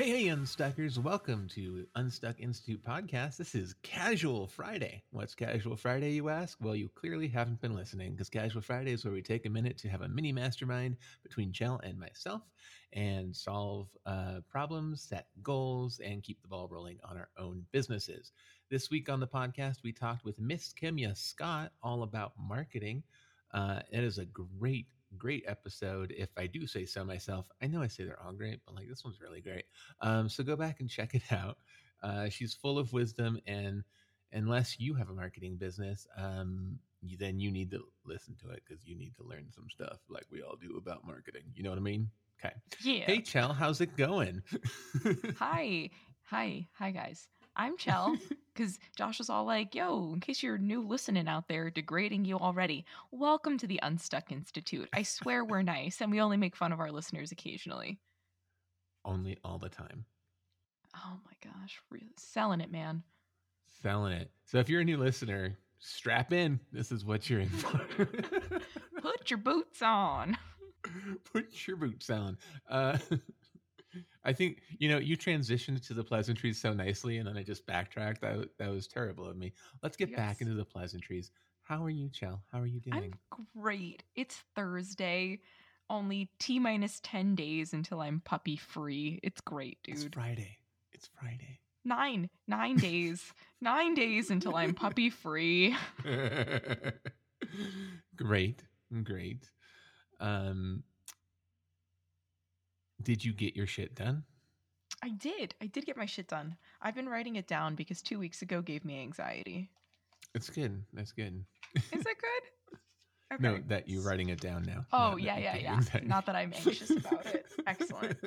Hey, hey, Unstuckers. Welcome to Unstuck Institute podcast. This is Casual Friday. What's Casual Friday, you ask? Well, you clearly haven't been listening because Casual Friday is where we take a minute to have a mini mastermind between Chell and myself and solve uh, problems, set goals, and keep the ball rolling on our own businesses. This week on the podcast, we talked with Miss Kimya Scott all about marketing. Uh, it is a great great episode if i do say so myself i know i say they're all great but like this one's really great um, so go back and check it out uh, she's full of wisdom and unless you have a marketing business um, you, then you need to listen to it because you need to learn some stuff like we all do about marketing you know what i mean okay Yeah. hey chell how's it going Hi. Hi. Hi, guys. I'm Chell because Josh was all like, yo, in case you're new listening out there, degrading you already, welcome to the Unstuck Institute. I swear we're nice and we only make fun of our listeners occasionally. only all the time Oh my gosh. Really selling it, man. selling it so if you're a new listener strap in this is what you're in for Put your boots on. Put your boots on. Uh, I think you know you transitioned to the pleasantries so nicely, and then I just backtracked. That that was terrible of me. Let's get back into the pleasantries. How are you, Chell? How are you doing? I'm great. It's Thursday. Only T minus 10 days until I'm puppy free. It's great, dude. It's. Friday. It's Friday. Nine. Nine days. Nine days until I'm puppy free. great, great. Um, did you get your shit done? I did. I did get my shit done. I've been writing it down because two weeks ago gave me anxiety. It's good. That's good. Is it good? Okay. No, that you're writing it down now. Oh yeah, yeah, yeah. anxiety. Not that I'm anxious about it. Excellent.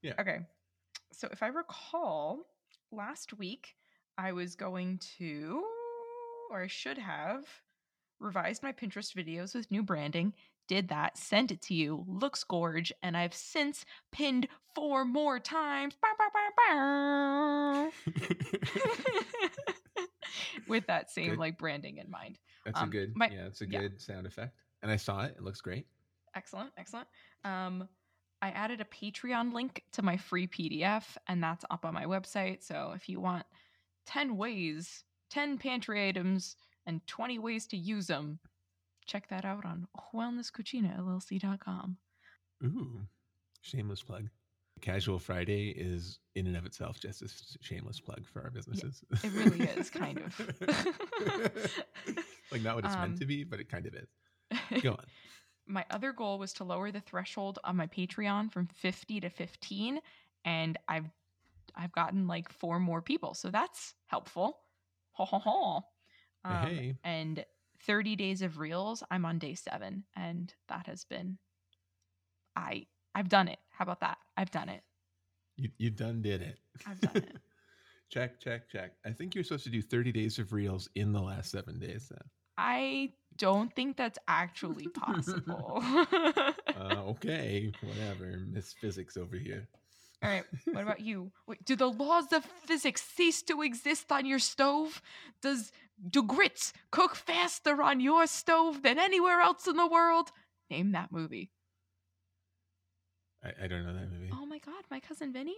Yeah. Okay. So if I recall, last week I was going to, or I should have, revised my Pinterest videos with new branding. Did that, sent it to you, looks gorge, and I've since pinned four more times. Bow, bow, bow, bow. with that same Good. like branding in mind. That's Um, a good, my- yeah, it's a yeah. good sound effect. And I saw it; it looks great. Excellent, excellent. Um, I added a Patreon link to my free PDF, and that's up on my website. So if you want 10 ways, 10 pantry items, and 20 ways to use them, check that out on wellnesscucinallc.com. Ooh, shameless plug. Casual Friday is in and of itself just a shameless plug for our businesses. it really is, kind of. like not what it's Um, meant to be, but it kind of is. Go on. my other goal was to lower the threshold on my Patreon from 50 to 15 and I've I've gotten like four more people. So that's helpful. Ho ho ho. Um, Hey. and 30 days of reels, I'm on day 7 and that has been I I've done it. How about that? I've done it. You you done did it. I've done it. check, check, check. I think you're supposed to do 30 days of reels in the last seven days then. I don't think that's actually possible. Uh, okay, whatever. Miss Physics over here. All right. What about you? Wait, do the laws of physics cease to exist on your stove? Does do grits cook faster on your stove than anywhere else in the world? Name that movie. I, I don't know that movie. Oh my god, my cousin Vinny.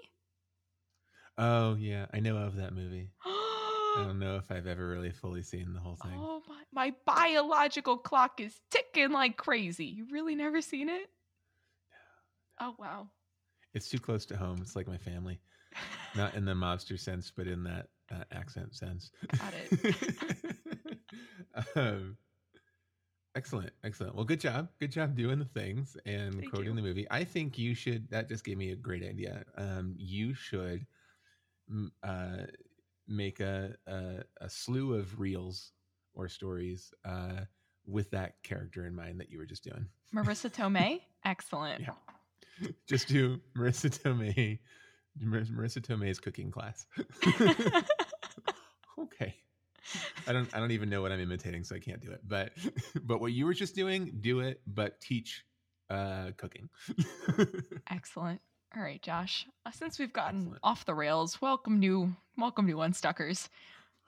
Oh yeah, I know of that movie. I don't know if I've ever really fully seen the whole thing. oh my! My biological clock is ticking like crazy. You really never seen it? Oh wow. It's too close to home. It's like my family, not in the mobster sense, but in that uh, accent sense. Got um, excellent, excellent. Well, good job, good job doing the things and Thank quoting you. the movie. I think you should. That just gave me a great idea. Um, you should uh, make a, a a slew of reels or stories uh, with that character in mind that you were just doing. Marisa Tomei. Excellent. Yeah. just do Marisa Tomei, Mar- Marisa Tomei's cooking class. okay. I don't I don't even know what I'm imitating, so I can't do it. But but what you were just doing, do it, but teach uh cooking. Excellent. All right, Josh. Uh, since we've gotten Excellent. off the rails, welcome new, welcome new unstuckers.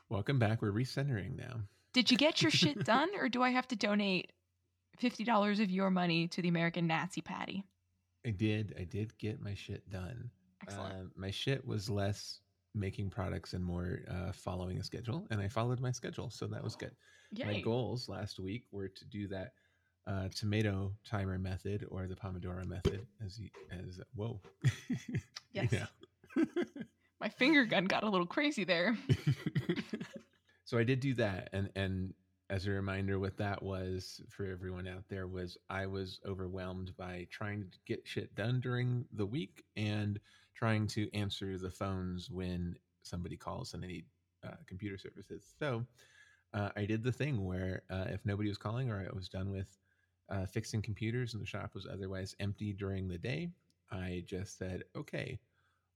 Welcome back. We're recentering now. Did you get your shit done, or do I have to donate fifty dollars of your money to the American Nazi Party? I did. I did get my shit done. Excellent. Uh, my shit was less making products and more uh, following a schedule, and I followed my schedule, so that was good. Yay. My goals last week were to do that uh, tomato timer method or the Pomodoro method, as you, as whoa, Yes. My finger gun got a little crazy there. so I did do that, and and as a reminder, what that was for everyone out there was I was overwhelmed by trying to get shit done during the week and trying to answer the phones when somebody calls and they need uh, computer services. So uh, I did the thing where uh, if nobody was calling or I was done with uh, fixing computers and the shop was otherwise empty during the day, I just said, okay,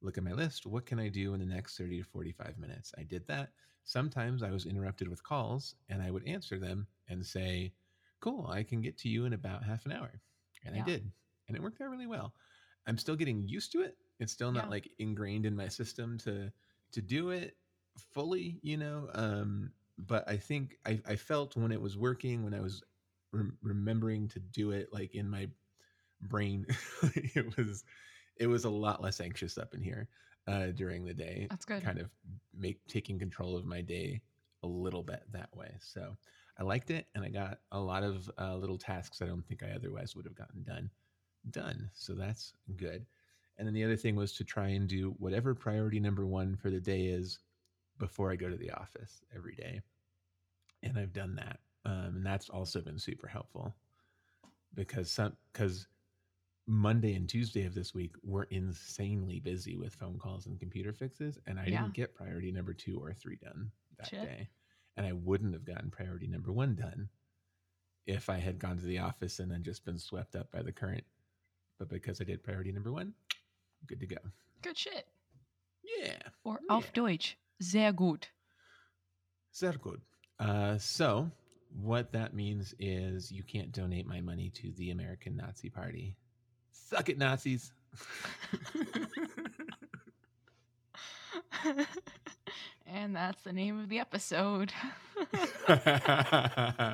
look at my list. What can I do in the next 30 to 45 minutes? I did that. Sometimes I was interrupted with calls and I would answer them and say, cool, I can get to you in about half an hour. And Yeah. I did. And it worked out really well. I'm still getting used to it. It's still not Yeah. like ingrained in my system to to do it fully, you know. Um, but I think I, I felt when it was working, when I was rem- remembering to do it, like in my brain, it was it was a lot less anxious up in here uh, during the day. That's good. Kind of make taking control of my day a little bit that way. So I liked it, and I got a lot of uh, little tasks I don't think I otherwise would have gotten done done. So that's good. And then the other thing was to try and do whatever priority number one for the day is before I go to the office every day. And I've done that. Um, and that's also been super helpful because some because Monday and Tuesday of this week were insanely busy with phone calls and computer fixes, and I Yeah. didn't get priority number two or three done that Shit. day, and I wouldn't have gotten priority number one done if I had gone to the office and then just been swept up by the current. But because I did priority number one, good to go. Good shit. Yeah. Or Yeah. auf Deutsch, sehr gut. Sehr gut. Uh, so, what that means is you can't donate my money to the American Nazi Party. Suck it, Nazis. and that's the name of the episode.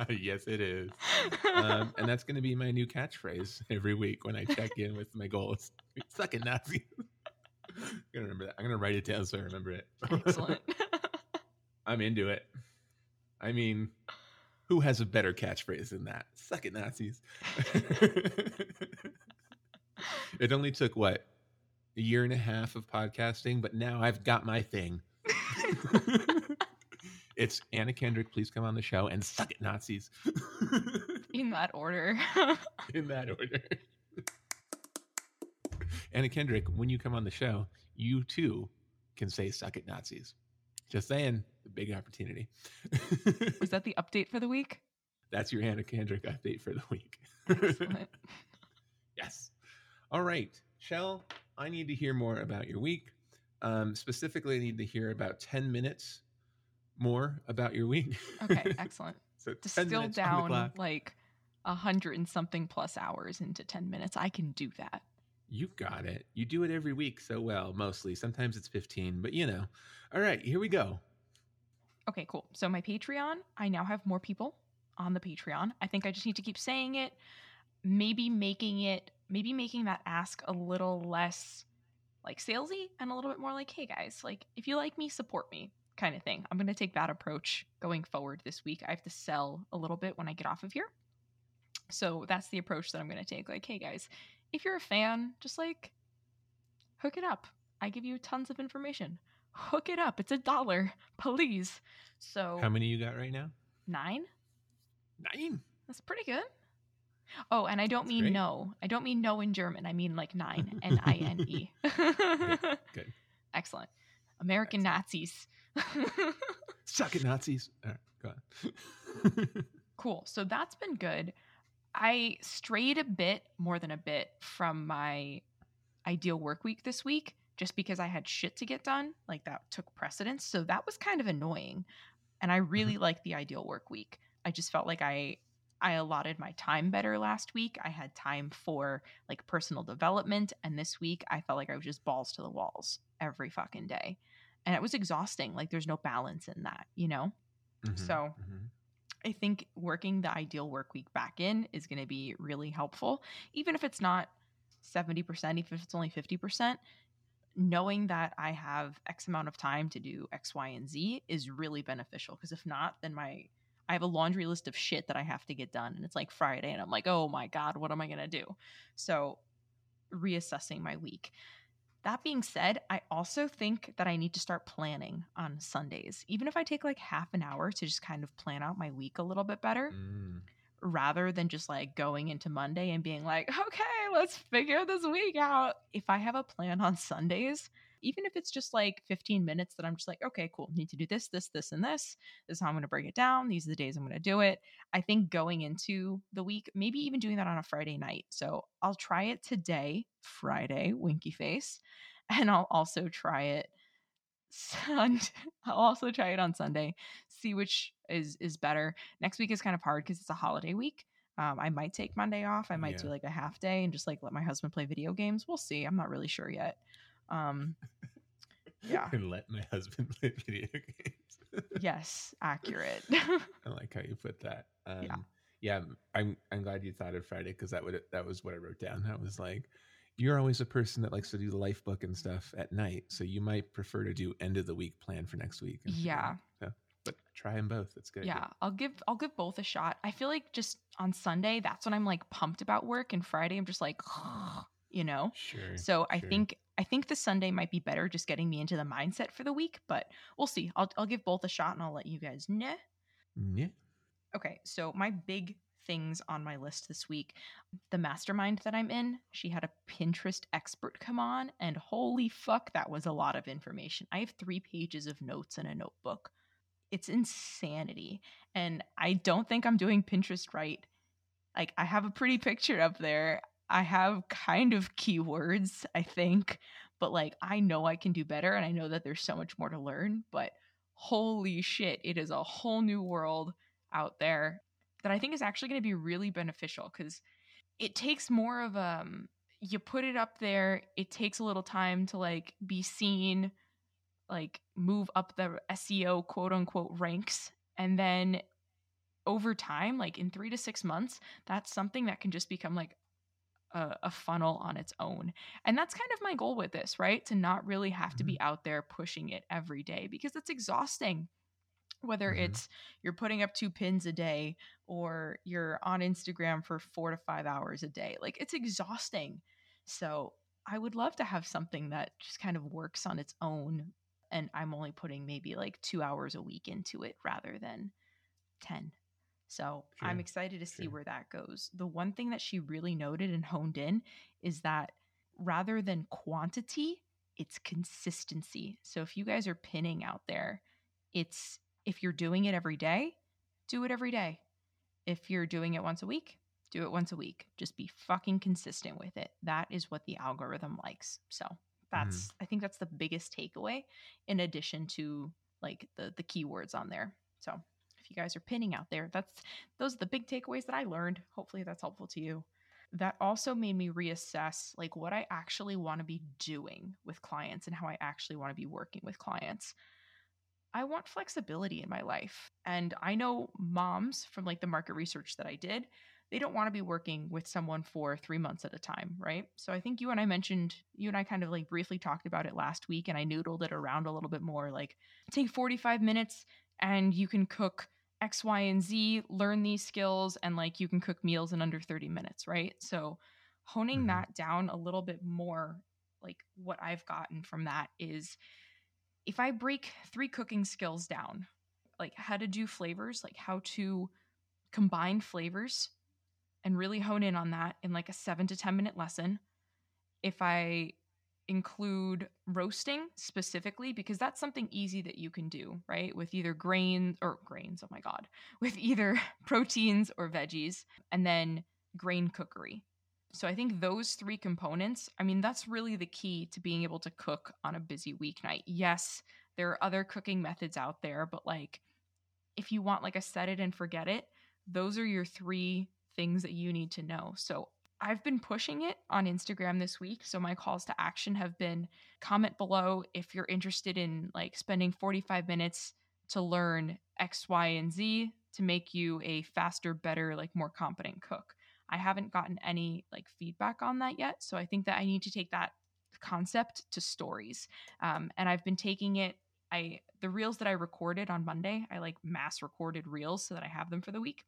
yes, it is. Um, and that's going to be my new catchphrase every week when I check in with my goals. Suck it, Nazis. I'm going to remember that. I'm going to write it down so I remember it. Excellent. I'm into it. I mean, who has a better catchphrase than that? Suck it, Nazis. It only took what a year and a half of podcasting, but now I've got my thing. it's Anna Kendrick. Please come on the show and suck it, Nazis. In that order. In that order. Anna Kendrick, when you come on the show, you too can say "suck it, Nazis." Just saying, big opportunity. Was that the update for the week? That's your Anna Kendrick update for the week. Yes. All right, Chell. I need to hear more about your week. Um, specifically, I need to hear about ten minutes more about your week. Okay, excellent. so 10 Distill minutes on the down like a hundred and something plus hours into 10 minutes. I can do that. You got it. You do it every week so well, mostly. Sometimes it's 15, but you know. All right, here we go. Okay, cool. So my Patreon, I now have more people on the Patreon. I think I just need to keep saying it. Maybe making it, maybe making that ask a little less like salesy and a little bit more like, hey guys, like if you like me, support me kind of thing. I'm going to take that approach going forward this week. I have to sell a little bit when I get off of here. So that's the approach that I'm going to take. Like, hey guys, if you're a fan, just like hook it up. I give you tons of information. Hook it up. It's a dollar, please. So How many you got right now? nine. Nine. That's pretty good. Oh, and I don't That's mean great. no. I don't mean no in German. I mean like nine. N I N E. Good. Excellent. American Nazis. Suck it, Nazis. All right, go on. cool. So that's been good. I strayed a bit, more than a bit, from my ideal work week this week just because I had shit to get done. Like that took precedence. So that was kind of annoying. And I mm-hmm. really like the ideal work week. I just felt like I I allotted my time better last week. I had time for like personal development and this week I felt like I was just balls to the walls every fucking day. And it was exhausting. Like there's no balance in that, you know? Mhm, So- mhm. I think working the ideal work week back in is going to be really helpful, even if it's not 70%, even if it's only 50%. knowing that I have X amount of time to do X, Y, and Z is really beneficial. Because if not, then my I have a laundry list of shit that I have to get done, and it's like Friday, and I'm like, oh my god, what am I gonna do? So reassessing my week. That being said, I also think that I need to start planning on Sundays. Even if I take like half an hour to just kind of plan out my week a little bit better, Mm. rather than just like going into Monday and being like, okay, let's figure this week out. If I have a plan on Sundays, even if it's just like 15 minutes that I'm just like, okay, cool, need to do this, this, this, and this. This is how I'm going to break it down. These are the days I'm going to do it. I think going into the week, maybe even doing that on a Friday night. So I'll try it today, Friday, winky face, and I'll also try it Sunday. I'll also try it on Sunday, see which is is better. Next week is kind of hard because it's a holiday week. Um, I might take Monday off. I might do like a half day and just like let my husband play video games. We'll see. I'm not really sure yet. Um, Yeah. And let my husband play video games. yes, accurate. I like how you put that. Um, yeah. yeah, I'm I'm glad you thought of Friday because that would that was what I wrote down. That was like, you're always a person that likes to do the life book and stuff at night, so you might prefer to do end of the week plan for next week. Yeah. So, but try them both. That's good. yeah, I'll give I'll give both a shot. I feel like just on Sunday, that's when I'm like pumped about work, and Friday I'm just like, you know. Sure. So I sure. think I think the Sunday might be better, just getting me into the mindset for the week. But we'll see. I'll I'll give both a shot, and I'll let you guys know. Yeah. Okay, so my big things on my list this week the mastermind that I'm in, she had a Pinterest expert come on, and holy fuck, that was a lot of information. I have three pages of notes in a notebook. It's insanity. And I don't think I'm doing Pinterest right. Like, I have a pretty picture up there. I have kind of keywords, I think, but like, I know I can do better, and I know that there's so much more to learn. But holy shit, it is a whole new world out there that I think is actually going to be really beneficial because it takes more of um you put it up there, it takes a little time to like be seen, like move up the SEO quote unquote ranks, and then over time, like in three to six months, that's something that can just become like a, a funnel on its own. And that's kind of my goal with this, right? To not really have to be out there pushing it every day because it's exhausting. Whether Mhm. it's you're putting up two pins a day or you're on Instagram for four to five hours a day, like it's exhausting. So I would love to have something that just kind of works on its own. And I'm only putting maybe like two hours a week into it rather than 10. So I'm excited to see sure. where that goes. The one thing that she really noted and honed in is that rather than quantity, it's consistency. So if you guys are pinning out there, it's if you're doing it every day, do it every day. If you're doing it once a week, do it once a week. Just be fucking consistent with it. That is what the algorithm likes. So mm-hmm. that's I think that's the biggest takeaway in addition to like the the keywords on there. So if you guys are pinning out there, that's those are the big takeaways that I learned. Hopefully that's helpful to you. That also made me reassess like what I actually want to be doing with clients and how I actually want to be working with clients. I want flexibility in my life. And I know moms from like the market research that I did, they don't want to be working with someone for three months at a time, right? So I think you and I mentioned, you and I kind of like briefly talked about it last week, and I noodled it around a little bit more. Like, take 45 minutes and you can cook X, Y, and Z, learn these skills, and like you can cook meals in under 30 minutes, right? So honing Mhm. that down a little bit more, like what I've gotten from that is if I break three cooking skills down, like how to do flavors, like how to combine flavors and really hone in on that in like a seven to 10 minute lesson. If I include roasting specifically, because that's something easy that you can do, right? With either grains or grains, oh my God, with either proteins or veggies, and then grain cookery. So I think those three components, I mean, that's really the key to being able to cook on a busy weeknight. Yes, there are other cooking methods out there, but like if you want like a set it and forget it, those are your three things that you need to know. So I've been pushing it on Instagram this week. So my calls to action have been comment below if you're interested in like spending 45 minutes to learn X, Y, and Z to make you a faster, better, like more competent cook. I haven't gotten any like feedback on that yet. So I think that I need to take that concept to stories. Um, and I've been taking it. I the reels that I recorded on Monday, I like mass recorded reels so that I have them for the week.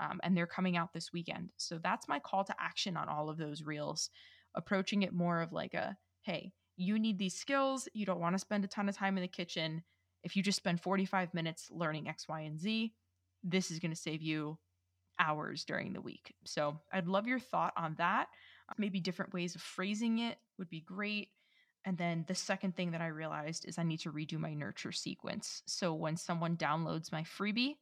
Um, and they're coming out this weekend. So that's my call to action on all of those reels, approaching it more of like a hey, you need these skills. You don't want to spend a ton of time in the kitchen. If you just spend 45 minutes learning X, Y, and Z, this is going to save you hours during the week. So I'd love your thought on that. Maybe different ways of phrasing it would be great. And then the second thing that I realized is I need to redo my nurture sequence. So when someone downloads my freebie,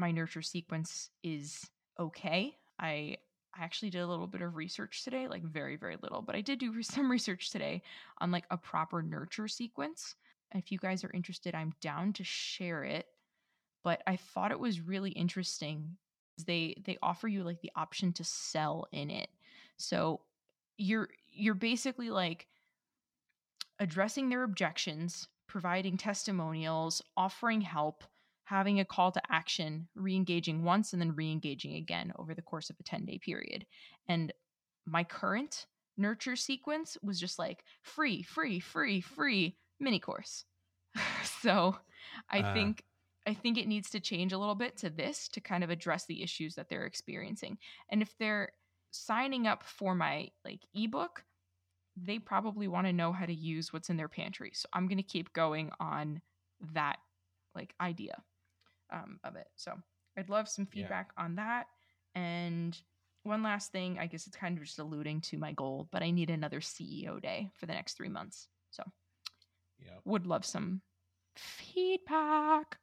my nurture sequence is okay. I I actually did a little bit of research today, like very very little, but I did do some research today on like a proper nurture sequence. If you guys are interested, I'm down to share it. But I thought it was really interesting. They they offer you like the option to sell in it. So you're you're basically like addressing their objections, providing testimonials, offering help, having a call to action, re engaging once, and then re engaging again over the course of a 10 day period. And my current nurture sequence was just like free, free, free, free mini course. so I uh. think. I think it needs to change a little bit to this to kind of address the issues that they're experiencing. And if they're signing up for my like ebook, they probably want to know how to use what's in their pantry. So I'm going to keep going on that like idea um, of it. So I'd love some feedback yeah. on that. And one last thing, I guess it's kind of just alluding to my goal, but I need another CEO day for the next three months. So yeah, would love some feedback.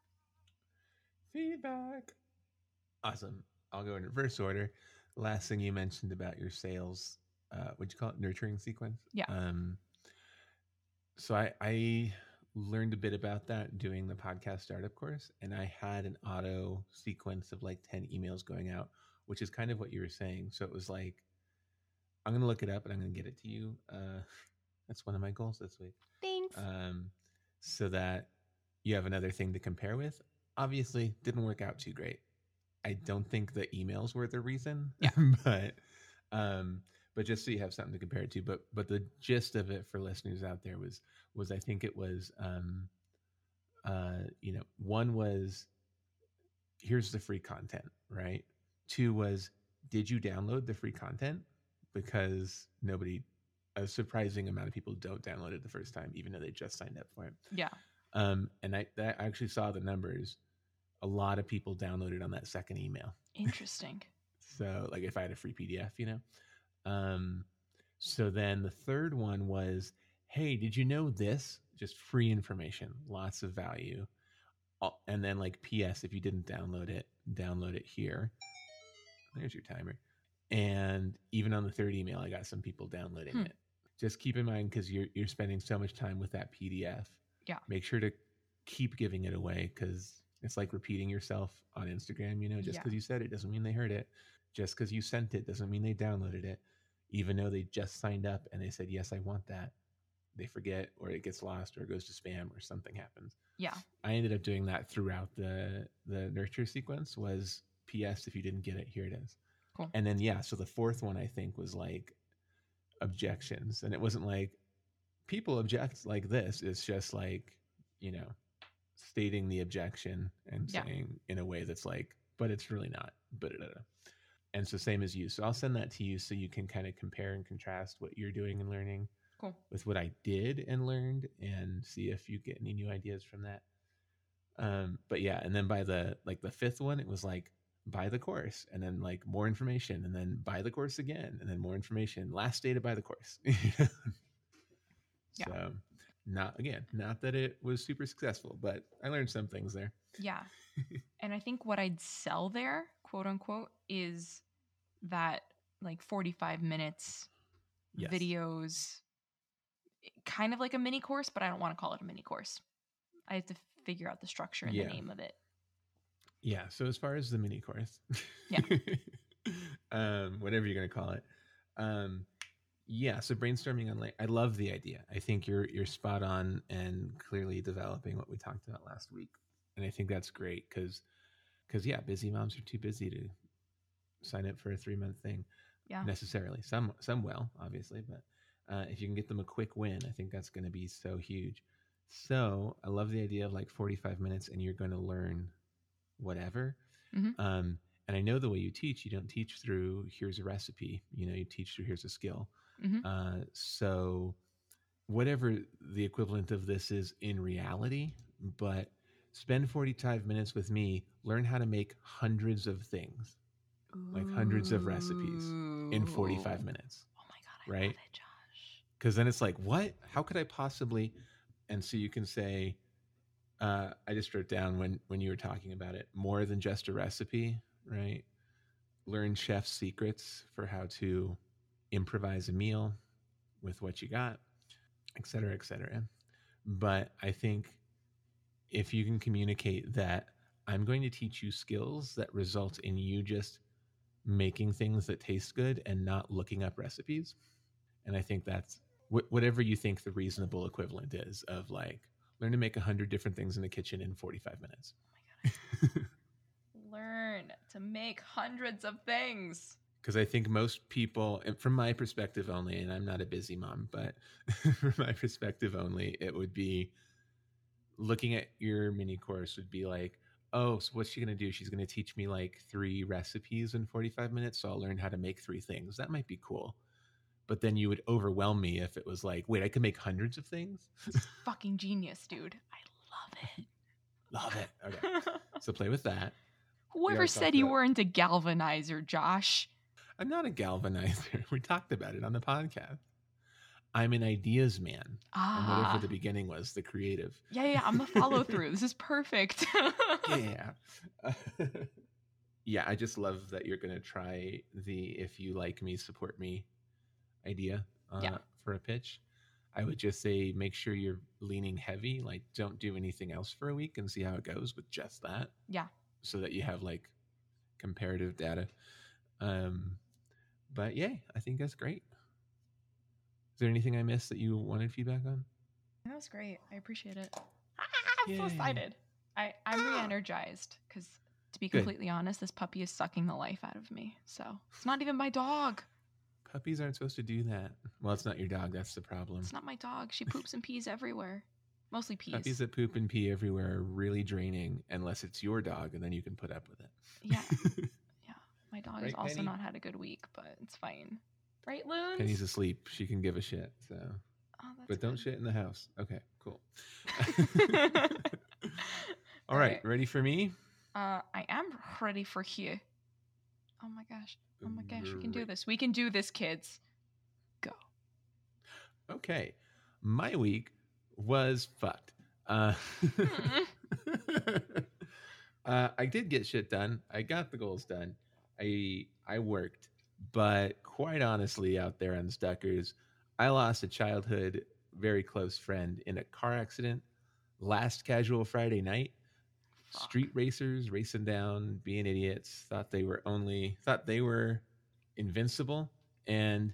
Feedback. Awesome. I'll go in reverse order. Last thing you mentioned about your sales, uh, what you call it, nurturing sequence. Yeah. Um, so I, I learned a bit about that doing the podcast startup course and i had an auto sequence of like 10 emails going out which is kind of what you were saying. So it was like i'm going to look it up and i'm going to get it to you. Uh, that's one of my goals this week. Thanks. Um, so that you have another thing to compare with. Obviously didn't work out too great. I don't think the emails were the reason yeah. but um, but just so you have something to compare it to. But but the gist of it for listeners out there was was I think it was um, uh, you know one was here's the free content, right? Two was did you download the free content? Because nobody, a surprising amount of people don't download it the first time, even though they just signed up for it. Yeah. Um, and I, I actually saw the numbers. A lot of people downloaded on that second email. Interesting. so, like, if I had a free PDF, you know, um, so then the third one was, hey, did you know this? Just free information, lots of value. And then like PS, if you didn't download it, download it here. There's your timer. And even on the third email, I got some people downloading hmm. it. Just keep in mind because you're you're spending so much time with that PDF. Yeah. Make sure to keep giving it away because it's like repeating yourself on Instagram. You know, just because yeah. you said it doesn't mean they heard it. Just because you sent it doesn't mean they downloaded it even though they just signed up and they said, Yes, I want that. They forget or it gets lost or it goes to spam or something happens. Yeah. I ended up doing that throughout the the nurture sequence was PS if you didn't get it, here it is. Cool. And then yeah, so the fourth one I think was like objections. And it wasn't like people object like this. It's just like, you know, stating the objection and yeah. saying in a way that's like, but it's really not. But uh, and so same as you. So I'll send that to you so you can kind of compare and contrast what you're doing and learning cool. with what I did and learned and see if you get any new ideas from that. Um, but yeah, and then by the like the fifth one, it was like buy the course and then like more information and then buy the course again and then more information. Last day to buy the course. yeah. So not again, not that it was super successful, but I learned some things there. Yeah. and I think what I'd sell there, quote unquote, is that like 45 minutes yes. videos, kind of like a mini course, but I don't want to call it a mini course. I have to figure out the structure and yeah. the name of it. Yeah. So as far as the mini course, yeah, um, whatever you're going to call it, um, yeah. So brainstorming on like, I love the idea. I think you're you're spot on and clearly developing what we talked about last week and I think that's great because because yeah, busy moms are too busy to sign up for a three month thing. Yeah, necessarily. Some some will obviously, but Uh, if you can get them a quick win, I think that's going to be so huge. So I love the idea of like 45 minutes and you're going to learn whatever. Mhm. Um, and I know the way you teach, you don't teach through here's a recipe, you know, you teach through here's a skill. Mhm. Uh, so whatever the equivalent of this is in reality, but spend 45 minutes with me, learn how to make hundreds of things like hundreds of recipes in 45 minutes. Oh my god, I right? it, Josh. because then it's like what how could i possibly and so you can say uh, i just wrote down when when you were talking about it more than just a recipe right learn chef's secrets for how to improvise a meal with what you got et cetera et cetera. But i think if you can communicate that i'm going to teach you skills that result in you just making things that taste good and not looking up recipes and i think that's wh- whatever you think the reasonable equivalent is of like learn to make a hundred different things in the kitchen in 45 minutes. Oh learn to make hundreds of things. Because i think most people from my perspective only and i'm not a busy mom but from my perspective only it would be looking at your mini course would be like oh so what's she going to do she's going to teach me like three recipes in 45 minutes so i'll learn how to make three things that might be cool but then you would overwhelm me if it was like wait i can make hundreds of things Fucking genius, dude. I love it love it. okay so play with that Whoever said you about- weren't a galvanizer, Josh? I'm not a galvanizer. We talked about it on the podcast. I'm an ideas man. And Ah, whatever the beginning was, the creative. yeah, yeah. I'm the follow through. this is perfect. Yeah. yeah, I just love that you're going to try the if you like me, support me idea uh, Yeah. for a pitch. I would just say make sure you're leaning heavy. Like, don't do anything else for a week and see how it goes with just that. Yeah. So that you have like comparative data. Um, but yeah, I think that's great. Is there anything I missed that you wanted feedback on? that was great. I appreciate it. Ah, I'm so excited. I I'm re-energized because to be Good. completely honest, this puppy is sucking the life out of me. So it's not even my dog. Puppies aren't supposed to do that. Well, it's not your dog. That's the problem. It's not my dog. She poops and pees everywhere. Mostly pees. Puppies that poop and pee everywhere are really draining unless it's your dog and then you can put up with it. Yeah, my dog Right, has also Penny? not had a good week, but it's fine. Right, Loons? Penny's asleep. She can give a shit. So, oh, that's but don't shit in the house. Okay, cool. All All right, right. ready for me? Uh, I am ready for you. Oh my gosh. Oh my gosh, we can do this. We can do this, kids. Go. Okay, my week was fucked. Uh, uh, I did get shit done. I got the goals done. I I worked, but quite honestly, out there on the Stuckers, I lost a childhood very close friend in a car accident last casual Friday night. Fuck. Street racers racing down, being idiots, thought they were only thought they were invincible, and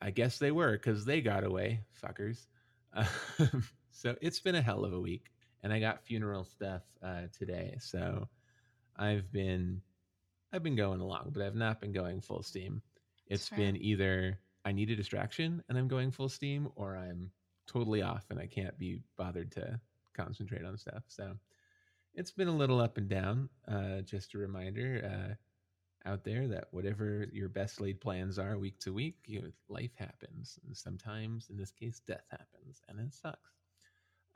I guess they were because they got away, fuckers. Um, so it's been a hell of a week, and I got funeral stuff uh, today. So I've been I've been going along, but I've not been going full steam. It's fair. been either I need a distraction and I'm going full steam, or I'm totally off and I can't be bothered to concentrate on stuff. So it's been a little up and down. Uh, just a reminder uh, out there that whatever your best laid plans are week to week, you know, life happens. And sometimes, in this case, death happens, and it sucks.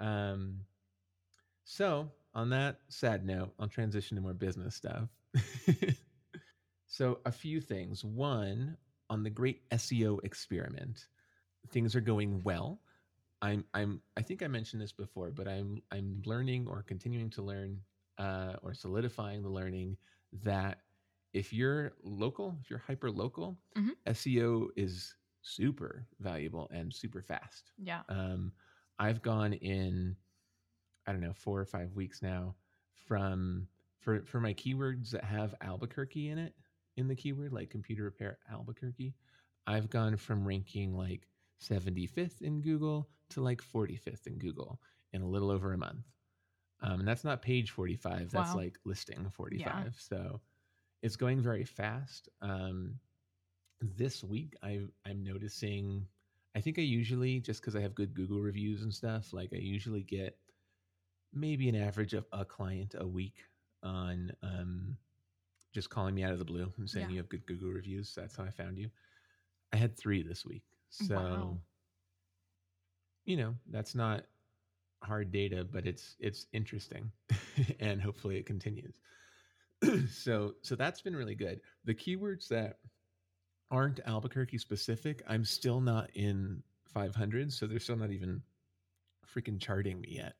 Um, so, on that sad note, I'll transition to more business stuff. so, a few things. One, on the great SEO experiment, things are going well. I'm I'm I think I mentioned this before, but I'm I'm learning or continuing to learn uh, or solidifying the learning that if you're local, if you're hyper local, Mhm. SEO is super valuable and super fast. Yeah. Um, I've gone in, I don't know, four or five weeks now from for for my keywords that have Albuquerque in it in the keyword like computer repair Albuquerque. I've gone from ranking like 75th in Google to like 45th in Google in a little over a month. Um, and that's not page 45. That's Wow. like listing 45. So it's going very fast. Um, this week, I, I'm noticing. I think I usually just because I have good Google reviews and stuff, like I usually get maybe an average of a client a week on um, just calling me out of the blue and saying Yeah. you have good Google reviews. That's how I found you. I had three this week, so Wow. you know that's not hard data, but it's it's interesting, and hopefully it continues. so so that's been really good. The keywords that aren't Albuquerque specific, I'm still not in 500, so they're still not even freaking charting me yet,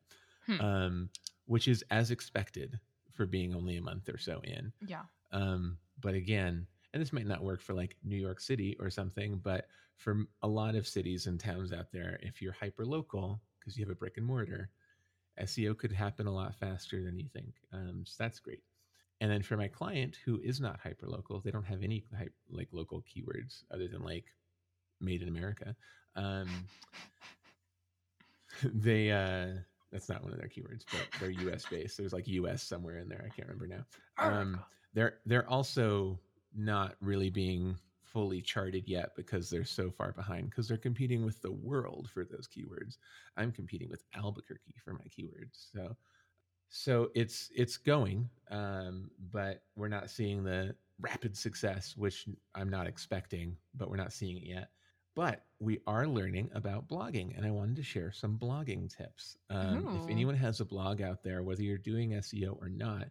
Hmm. um, which is as expected for being only a month or so in. Yeah. Um, but again, and this might not work for like New York City or something, but for a lot of cities and towns out there, if you're hyper local because you have a brick and mortar, SEO could happen a lot faster than you think. Um, so that's great. And then for my client who is not hyper local, they don't have any like local keywords other than like made in America. Um, they uh, that's not one of their keywords, but they're US based. There's like US somewhere in there. I can't remember now. Um, America. They're they're also not really being fully charted yet because they're so far behind because they're competing with the world for those keywords. I'm competing with Albuquerque for my keywords. So so it's it's going, um, but we're not seeing the rapid success, which I'm not expecting, but we're not seeing it yet. But we are learning about blogging, and I wanted to share some blogging tips. Um, if anyone has a blog out there, whether you're doing SEO or not,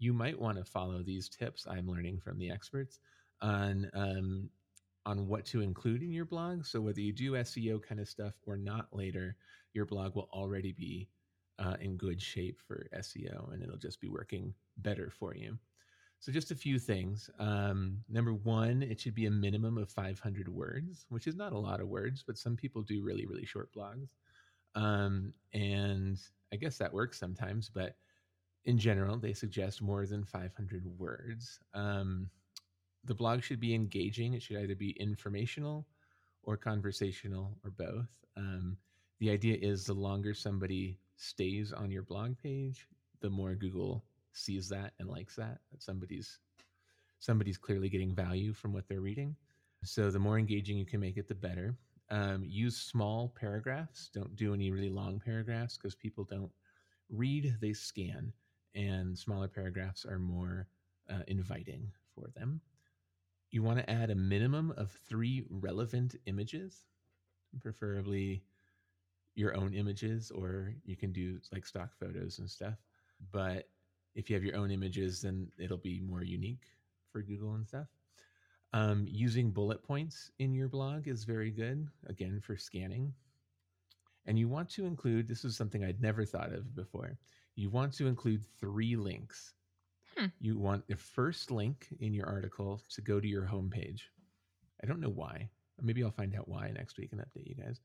you might want to follow these tips I'm learning from the experts on um, on what to include in your blog. So whether you do SEO kind of stuff or not later, your blog will already be uh, in good shape for SEO, and it'll just be working better for you. So just a few things. Um, number one, it should be a minimum of 500 words, which is not a lot of words, but some people do really really short blogs, um, and I guess that works sometimes, but in general, they suggest more than 500 words. Um, the blog should be engaging. It should either be informational or conversational or both. Um, the idea is the longer somebody stays on your blog page, the more Google sees that and likes that that somebody's somebody's clearly getting value from what they're reading. So the more engaging you can make it, the better. Um, use small paragraphs. Don't do any really long paragraphs because people don't read; they scan, and smaller paragraphs are more uh, inviting for them. You want to add a minimum of three relevant images, preferably your own images, or you can do like stock photos and stuff. But if you have your own images, then it'll be more unique for Google and stuff. Um, using bullet points in your blog is very good, again, for scanning. And you want to include this is something I'd never thought of before. You want to include three links. Hmm. You want the first link in your article to go to your homepage. I don't know why. Maybe I'll find out why next week and update you guys.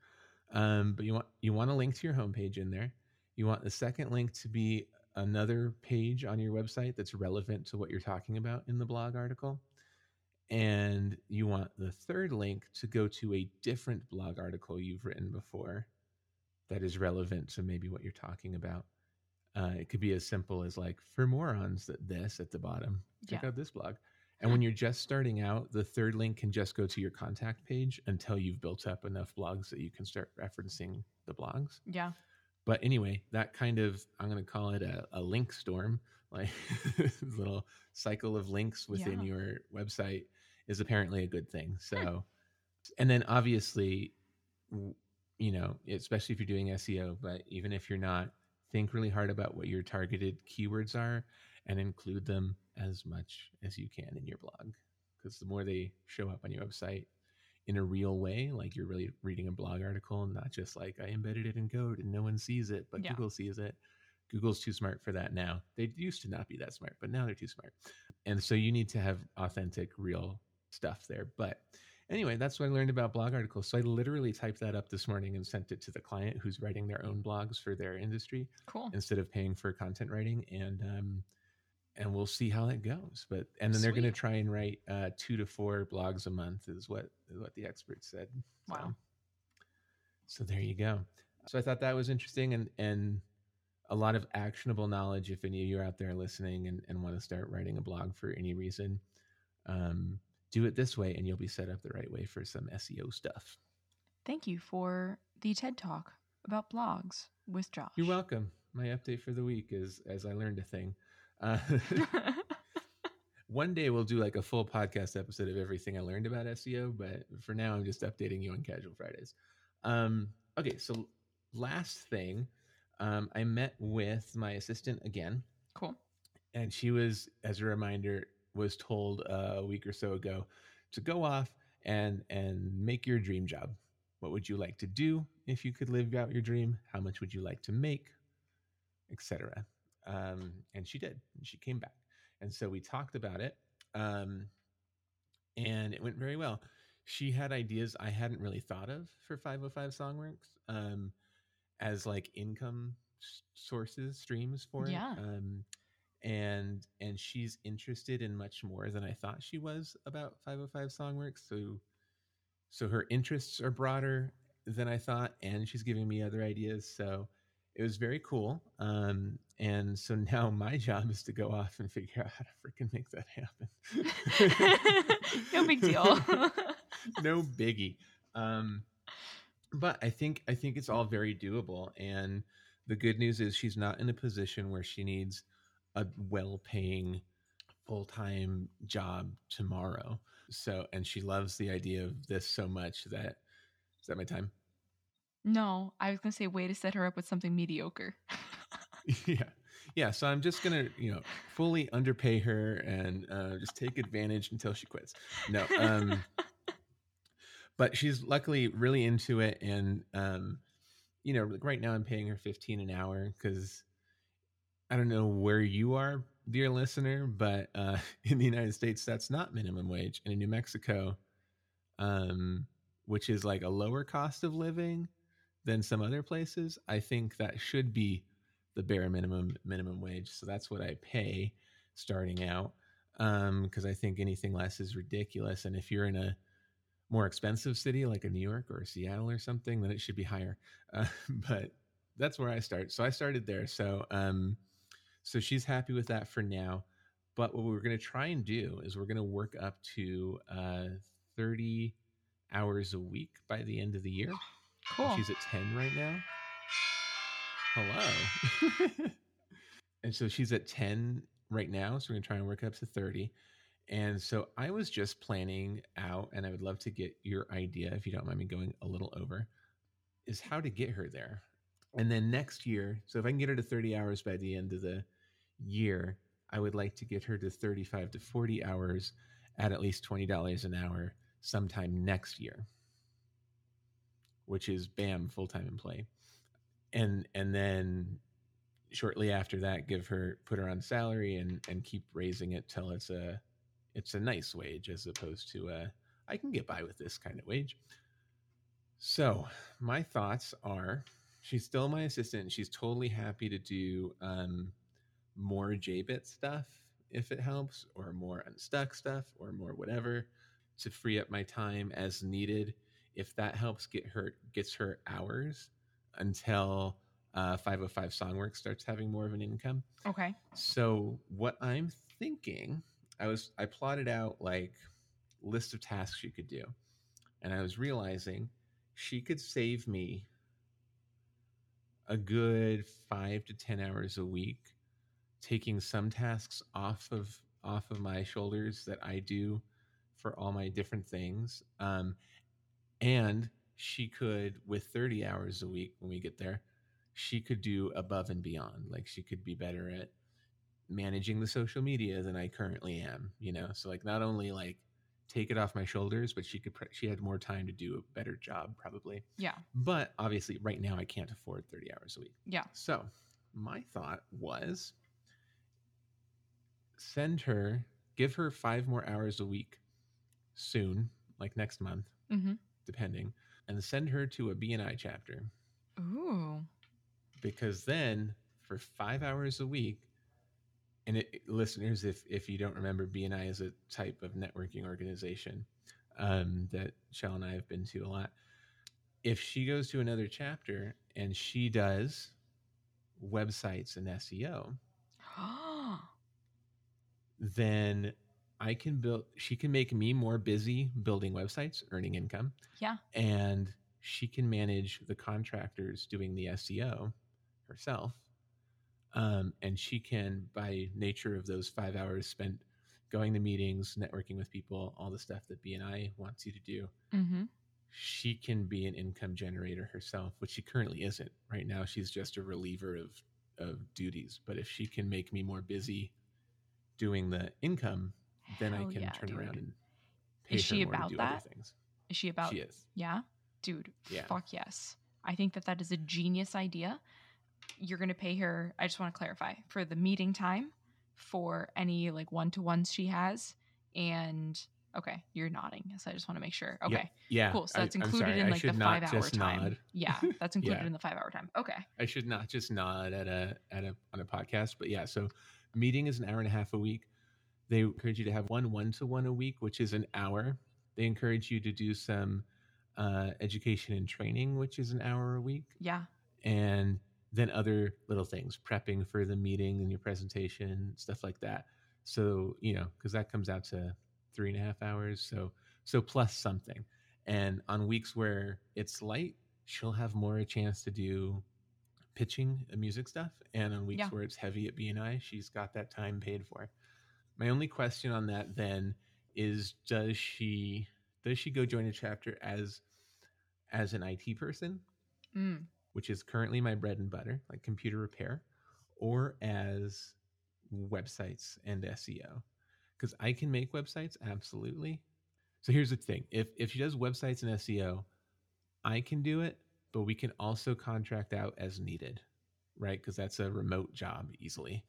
Um, but you want you want a link to your homepage in there. You want the second link to be another page on your website that's relevant to what you're talking about in the blog article. And you want the third link to go to a different blog article you've written before that is relevant to maybe what you're talking about. Uh, it could be as simple as like for morons that this at the bottom. Check Yeah. out this blog. And when you're just starting out, the third link can just go to your contact page until you've built up enough blogs that you can start referencing the blogs. Yeah. But anyway, that kind of I'm going to call it a, a link storm, like little cycle of links within Yeah. your website is apparently a good thing. So, and then obviously, you know, especially if you're doing SEO, but even if you're not, think really hard about what your targeted keywords are and include them as much as you can in your blog. Because the more they show up on your website in a real way, like you're really reading a blog article, and not just like I embedded it in code and no one sees it, but Yeah. Google sees it. Google's too smart for that now. They used to not be that smart, but now they're too smart. And so you need to have authentic, real stuff there. But anyway, that's what I learned about blog articles. So I literally typed that up this morning and sent it to the client who's writing their own blogs for their industry Cool. instead of paying for content writing and um and we'll see how that goes but and then they're going to try and write uh two to four blogs a month is what is what the experts said So- Wow. so there you go so i thought that was interesting and and a lot of actionable knowledge if any of you are out there listening and, and want to start writing a blog for any reason um, do it this way and you'll be set up the right way for some seo stuff Thank you for the TED Talk about blogs with Josh. You're welcome. My update for the week is as I learned a thing. Uh, one day we'll do like a full podcast episode of everything I learned about SEO, but for now I'm just updating you on Casual Fridays. Um, okay, so last thing, um, I met with my assistant again, cool. and she was, as a reminder, was told uh, a week or so ago to go off and and make your dream job. What would you like to do if you could live out your dream? How much would you like to make, etc. Um, and she did. And she came back, and so we talked about it, um, and it went very well. She had ideas I hadn't really thought of for 505 Songworks um, as like income sources, streams for Yeah. it. Um, and and she's interested in much more than I thought she was about 505 Songworks. So so her interests are broader than I thought, and she's giving me other ideas. So it was very cool. Um, and so now my job is to go off and figure out how to freaking make that happen. no big deal. no biggie. Um, but I think I think it's all very doable. And the good news is she's not in a position where she needs a well-paying full-time job tomorrow. So, and she loves the idea of this so much that is that my time? no, I was gonna say way to set her up with something mediocre. yeah yeah so i'm just gonna you know fully underpay her and uh, just take advantage until she quits no um but she's luckily really into it and um you know like right now i'm paying her 15 an hour because i don't know where you are dear listener but uh in the united states that's not minimum wage. And in new mexico um which is like a lower cost of living than some other places i think that should be the bare minimum minimum wage. So that's what i pay starting out um because i think anything less is ridiculous. And if you're in a more expensive city like a new york or seattle or something then it should be higher. Uh, but that's where i start. So i started there. So um so she's happy with that for now but what we're going to try and do is we're going to work up to uh 30 hours a week by the end of the year Cool. She's at 10 right now. Hello. and so she's at 10 right now. So we're going to try and work up to 30. And so I was just planning out, and I would love to get your idea, if you don't mind me going a little over, is how to get her there. And then next year, so if I can get her to 30 hours by the end of the year, I would like to get her to 35 to 40 hours at at least $20 an hour sometime next year. Which is bam full-time employee. And and then shortly after that give her put her on salary and and keep raising it till it's a it's a nice wage as opposed to a i can get by with this kind of wage. So my thoughts are she's still my assistant. She's totally happy to do um more jbit stuff if it helps or more unstuck stuff or more whatever to free up my time as needed if that helps get her gets her hours until uh, 505 Songworks starts having more of an income. okay. So what I'm thinking, I was I plotted out like list of tasks she could do, and I was realizing she could save me a good five to ten hours a week, taking some tasks off of off of my shoulders that I do for all my different things. Um, and she could with 30 hours a week when we get there she could do above and beyond like she could be better at managing the social media than i currently am you know so like not only like take it off my shoulders but she could pr- she had more time to do a better job probably Yeah. but obviously right now i can't afford 30 hours a week Yeah. so my thought was send her give her five more hours a week soon like next month Mm-hmm. depending, and send her to a BNI chapter Ooh. because then for five hours a week, and it, listeners, if if you don't remember, BNI is a type of networking organization um, that Chell and I have been to a lot. If she goes to another chapter and she does websites and SEO, then I can build, she can make me more busy building websites, earning income. Yeah. And she can manage the contractors doing the SEO herself. Um, and she can, by nature of those five hours spent going to meetings, networking with people, all the stuff that BNI wants you to do, Mm-hmm. she can be an income generator herself, which she currently isn't. Right now, she's just a reliever of of duties. But if she can make me more busy doing the income, then I can yeah, turn dude. around and pay Is she about to do that? other things. Is she about? she is. Yeah, dude. Yeah. Fuck yes. I think that that is a genius idea. You're gonna pay her. I just want to clarify for the meeting time, for any like one to ones she has, and okay, you're nodding. So I just want to make sure. Okay, Yeah. cool. So that's included sorry, in like the five hour time. nod. Yeah, that's included Yeah. in the five hour time. Okay. I should not just nod at a at a on a podcast, but yeah. So meeting is an hour and a half a week. They encourage you to have one one to one a week, which is an hour. They encourage you to do some uh, education and training, which is an hour a week, Yeah. and then other little things, prepping for the meeting and your presentation, stuff like that. So you know, because that comes out to three and a half hours. So so plus something. And on weeks where it's light, she'll have more a chance to do pitching and music stuff. And on weeks Yeah. where it's heavy at BNI, she's got that time paid for. My only question on that then is does she does she go join a chapter as as an IT person, Mm. which is currently my bread and butter, like computer repair, or as websites and SEO? Because I can make websites, absolutely. So here's the thing: if if she does websites and SEO, I can do it, but we can also contract out as needed, right? Because that's a remote job easily.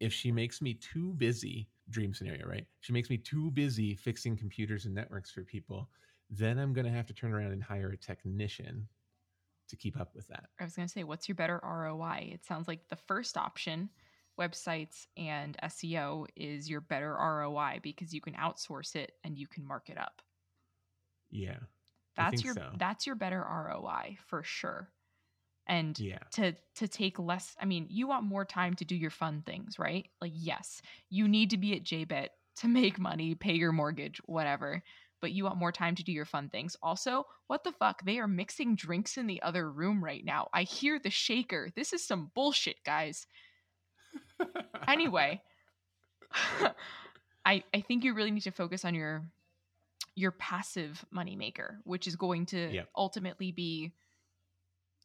If she makes me too busy, dream scenario, right? She makes me too busy fixing computers and networks for people, then I'm going to have to turn around and hire a technician to keep up with that. I was gonna say, what's your better ROI? It sounds like the first option, websites and SEO, is your better ROI because you can outsource it and you can mark it up. Yeah. That's your so. that's your better ROI for sure. And Yeah. to to take less i mean you want more time to do your fun things right like yes you need to be at jbit to make money pay your mortgage whatever but you want more time to do your fun things also what the fuck they are mixing drinks in the other room right now i hear the shaker this is some bullshit guys anyway i i think you really need to focus on your your passive moneymaker which is going to Yep. ultimately be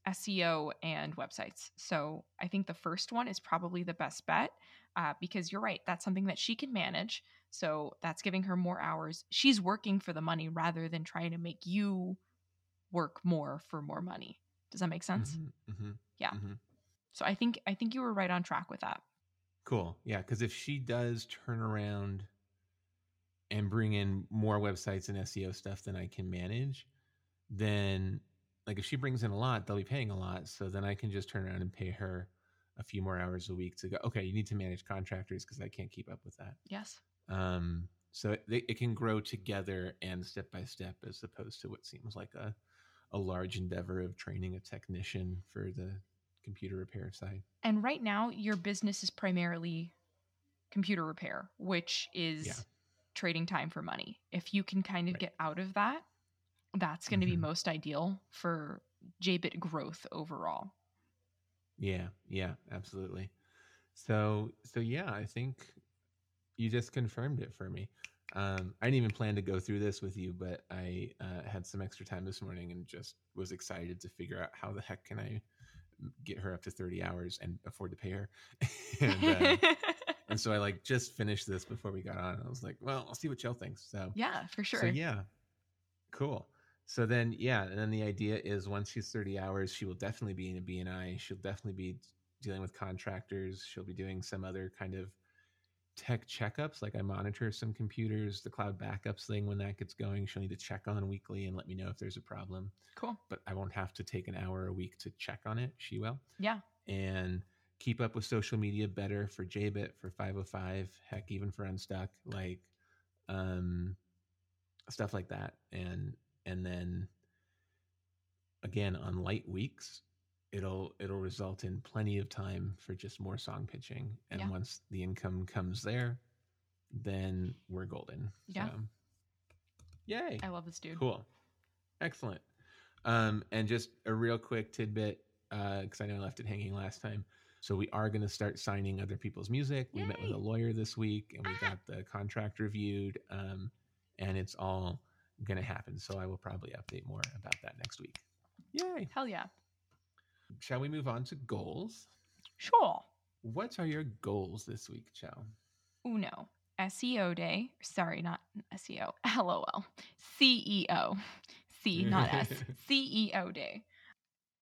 SEO and websites. So I think the first one is probably the best bet uh, because you're right. That's something that she can manage. So that's giving her more hours. She's working for the money rather than trying to make you work more for more money. Does that make sense? Mhm, mhm, Yeah. mhm. So I think I think you were right on track with that. Cool. Yeah, because if she does turn around and bring in more websites and SEO stuff than I can manage, then like if she brings in a lot, they'll be paying a lot. So then I can just turn around and pay her a few more hours a week to go. Okay, you need to manage contractors because I can't keep up with that. Yes. Um, so it, it can grow together and step by step, as opposed to what seems like a a large endeavor of training a technician for the computer repair side. And right now your business is primarily computer repair, which is Yeah. Trading time for money. If you can kind of Right. get out of that, that's going to be Mhm. most ideal for JBit growth overall. Yeah, yeah, absolutely. So, so yeah, I think you just confirmed it for me. Um, I didn't even plan to go through this with you, but I uh, had some extra time this morning and just was excited to figure out how the heck can I get her up to 30 hours and afford to pay her. and, uh, and so I like just finished this before we got on. I was like, well, I'll see what Jill thinks. So, yeah, for sure. so yeah, cool. So then, yeah, and then the idea is once she's 30 hours, she will definitely be in a BNI. She'll definitely be dealing with contractors. She'll be doing some other kind of tech checkups. Like I monitor some computers, the cloud backups thing when that gets going. She'll need to check on weekly and let me know if there's a problem. Cool. But I won't have to take an hour a week to check on it. She will. Yeah. And keep up with social media better for JBit, for 505, heck, even for Unstuck, like um stuff like that. And and then again on light weeks it'll it'll result in plenty of time for just more song pitching and Yeah. once the income comes there then we're golden Yeah. so, yay I love this dude. cool excellent Um, and just a real quick tidbit, because I know I left it hanging last time. So we are going to start signing other people's music. We met with a lawyer this week, and we Ah. got the contract reviewed, um, and it's all going to happen. So I will probably update more about that next week. Yay! Hell yeah. Shall we move on to goals? Sure. What are your goals this week, Chow? Uno. SEO day. Sorry, not SEO. LOL. CEO. C, not S. CEO day.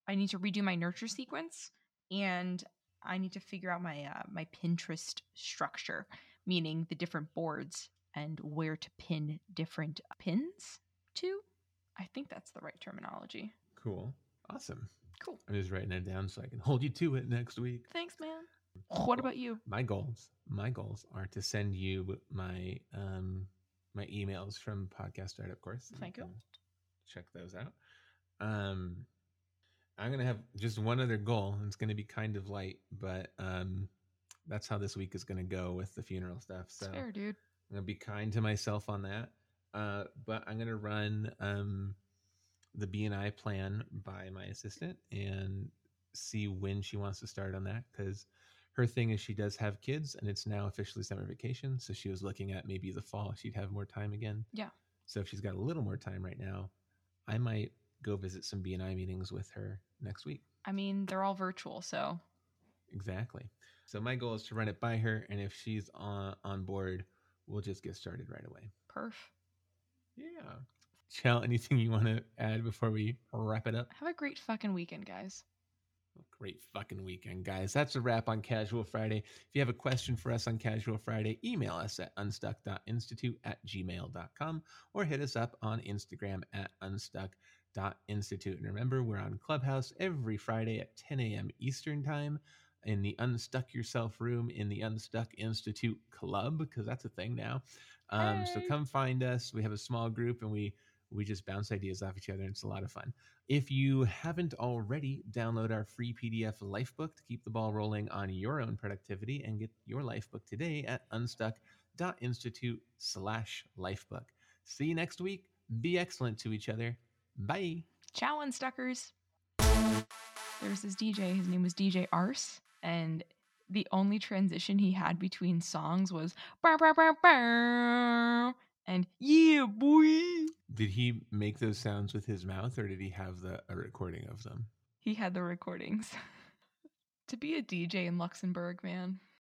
I need to redo my nurture sequence and I need to figure out my uh, my Pinterest structure, meaning the different boards and where to pin different pins to. I think that's the right terminology. Cool. Awesome. Cool. I'm just writing it down so I can hold you to it next week. Thanks, man. What about you? my goals my goals are to send you my um my emails from podcast startup course Thank you. check those out um i'm gonna have just one other goal and it's gonna be kind of light but um that's how this week is gonna go with the funeral stuff so fair, dude. I'm gonna be kind to myself on that. Uh, but I'm gonna run um, the BNI plan by my assistant and see when she wants to start on that because her thing is she does have kids and it's now officially summer vacation. So she was looking at maybe the fall she'd have more time again. Yeah. So if she's got a little more time right now, I might go visit some BNI meetings with her next week. I mean, they're all virtual, so Exactly. So my goal is to run it by her, and if she's on on board, we'll just get started right away. perf. Yeah. Chell, anything you want to add before we wrap it up? Have a great fucking weekend, guys. Great fucking weekend, guys. That's a wrap on Casual Friday. If you have a question for us on Casual Friday, email us at unstuck.institute at gmail.com or hit us up on Instagram at unstuck.institute. And remember, we're on Clubhouse every Friday at 10 a.m. Eastern Time in the Unstuck Yourself room in the Unstuck Institute Club, because that's a thing now. Um, So come find us. We have a small group and we we just bounce ideas off each other and it's a lot of fun. If you haven't already, download our free PDF Lifebook to keep the ball rolling on your own productivity and get your Lifebook today at unstuck.institute slash lifebook. See you next week. Be excellent to each other. Bye. Ciao, unstuckers. was this DJ. His name was DJ Arse, and the only transition he had between songs was "Bow, bow, bow, bow," and "Yeah, boy." Did he make those sounds with his mouth or did he have the a recording of them? He had the recordings. to be a DJ in Luxembourg, man.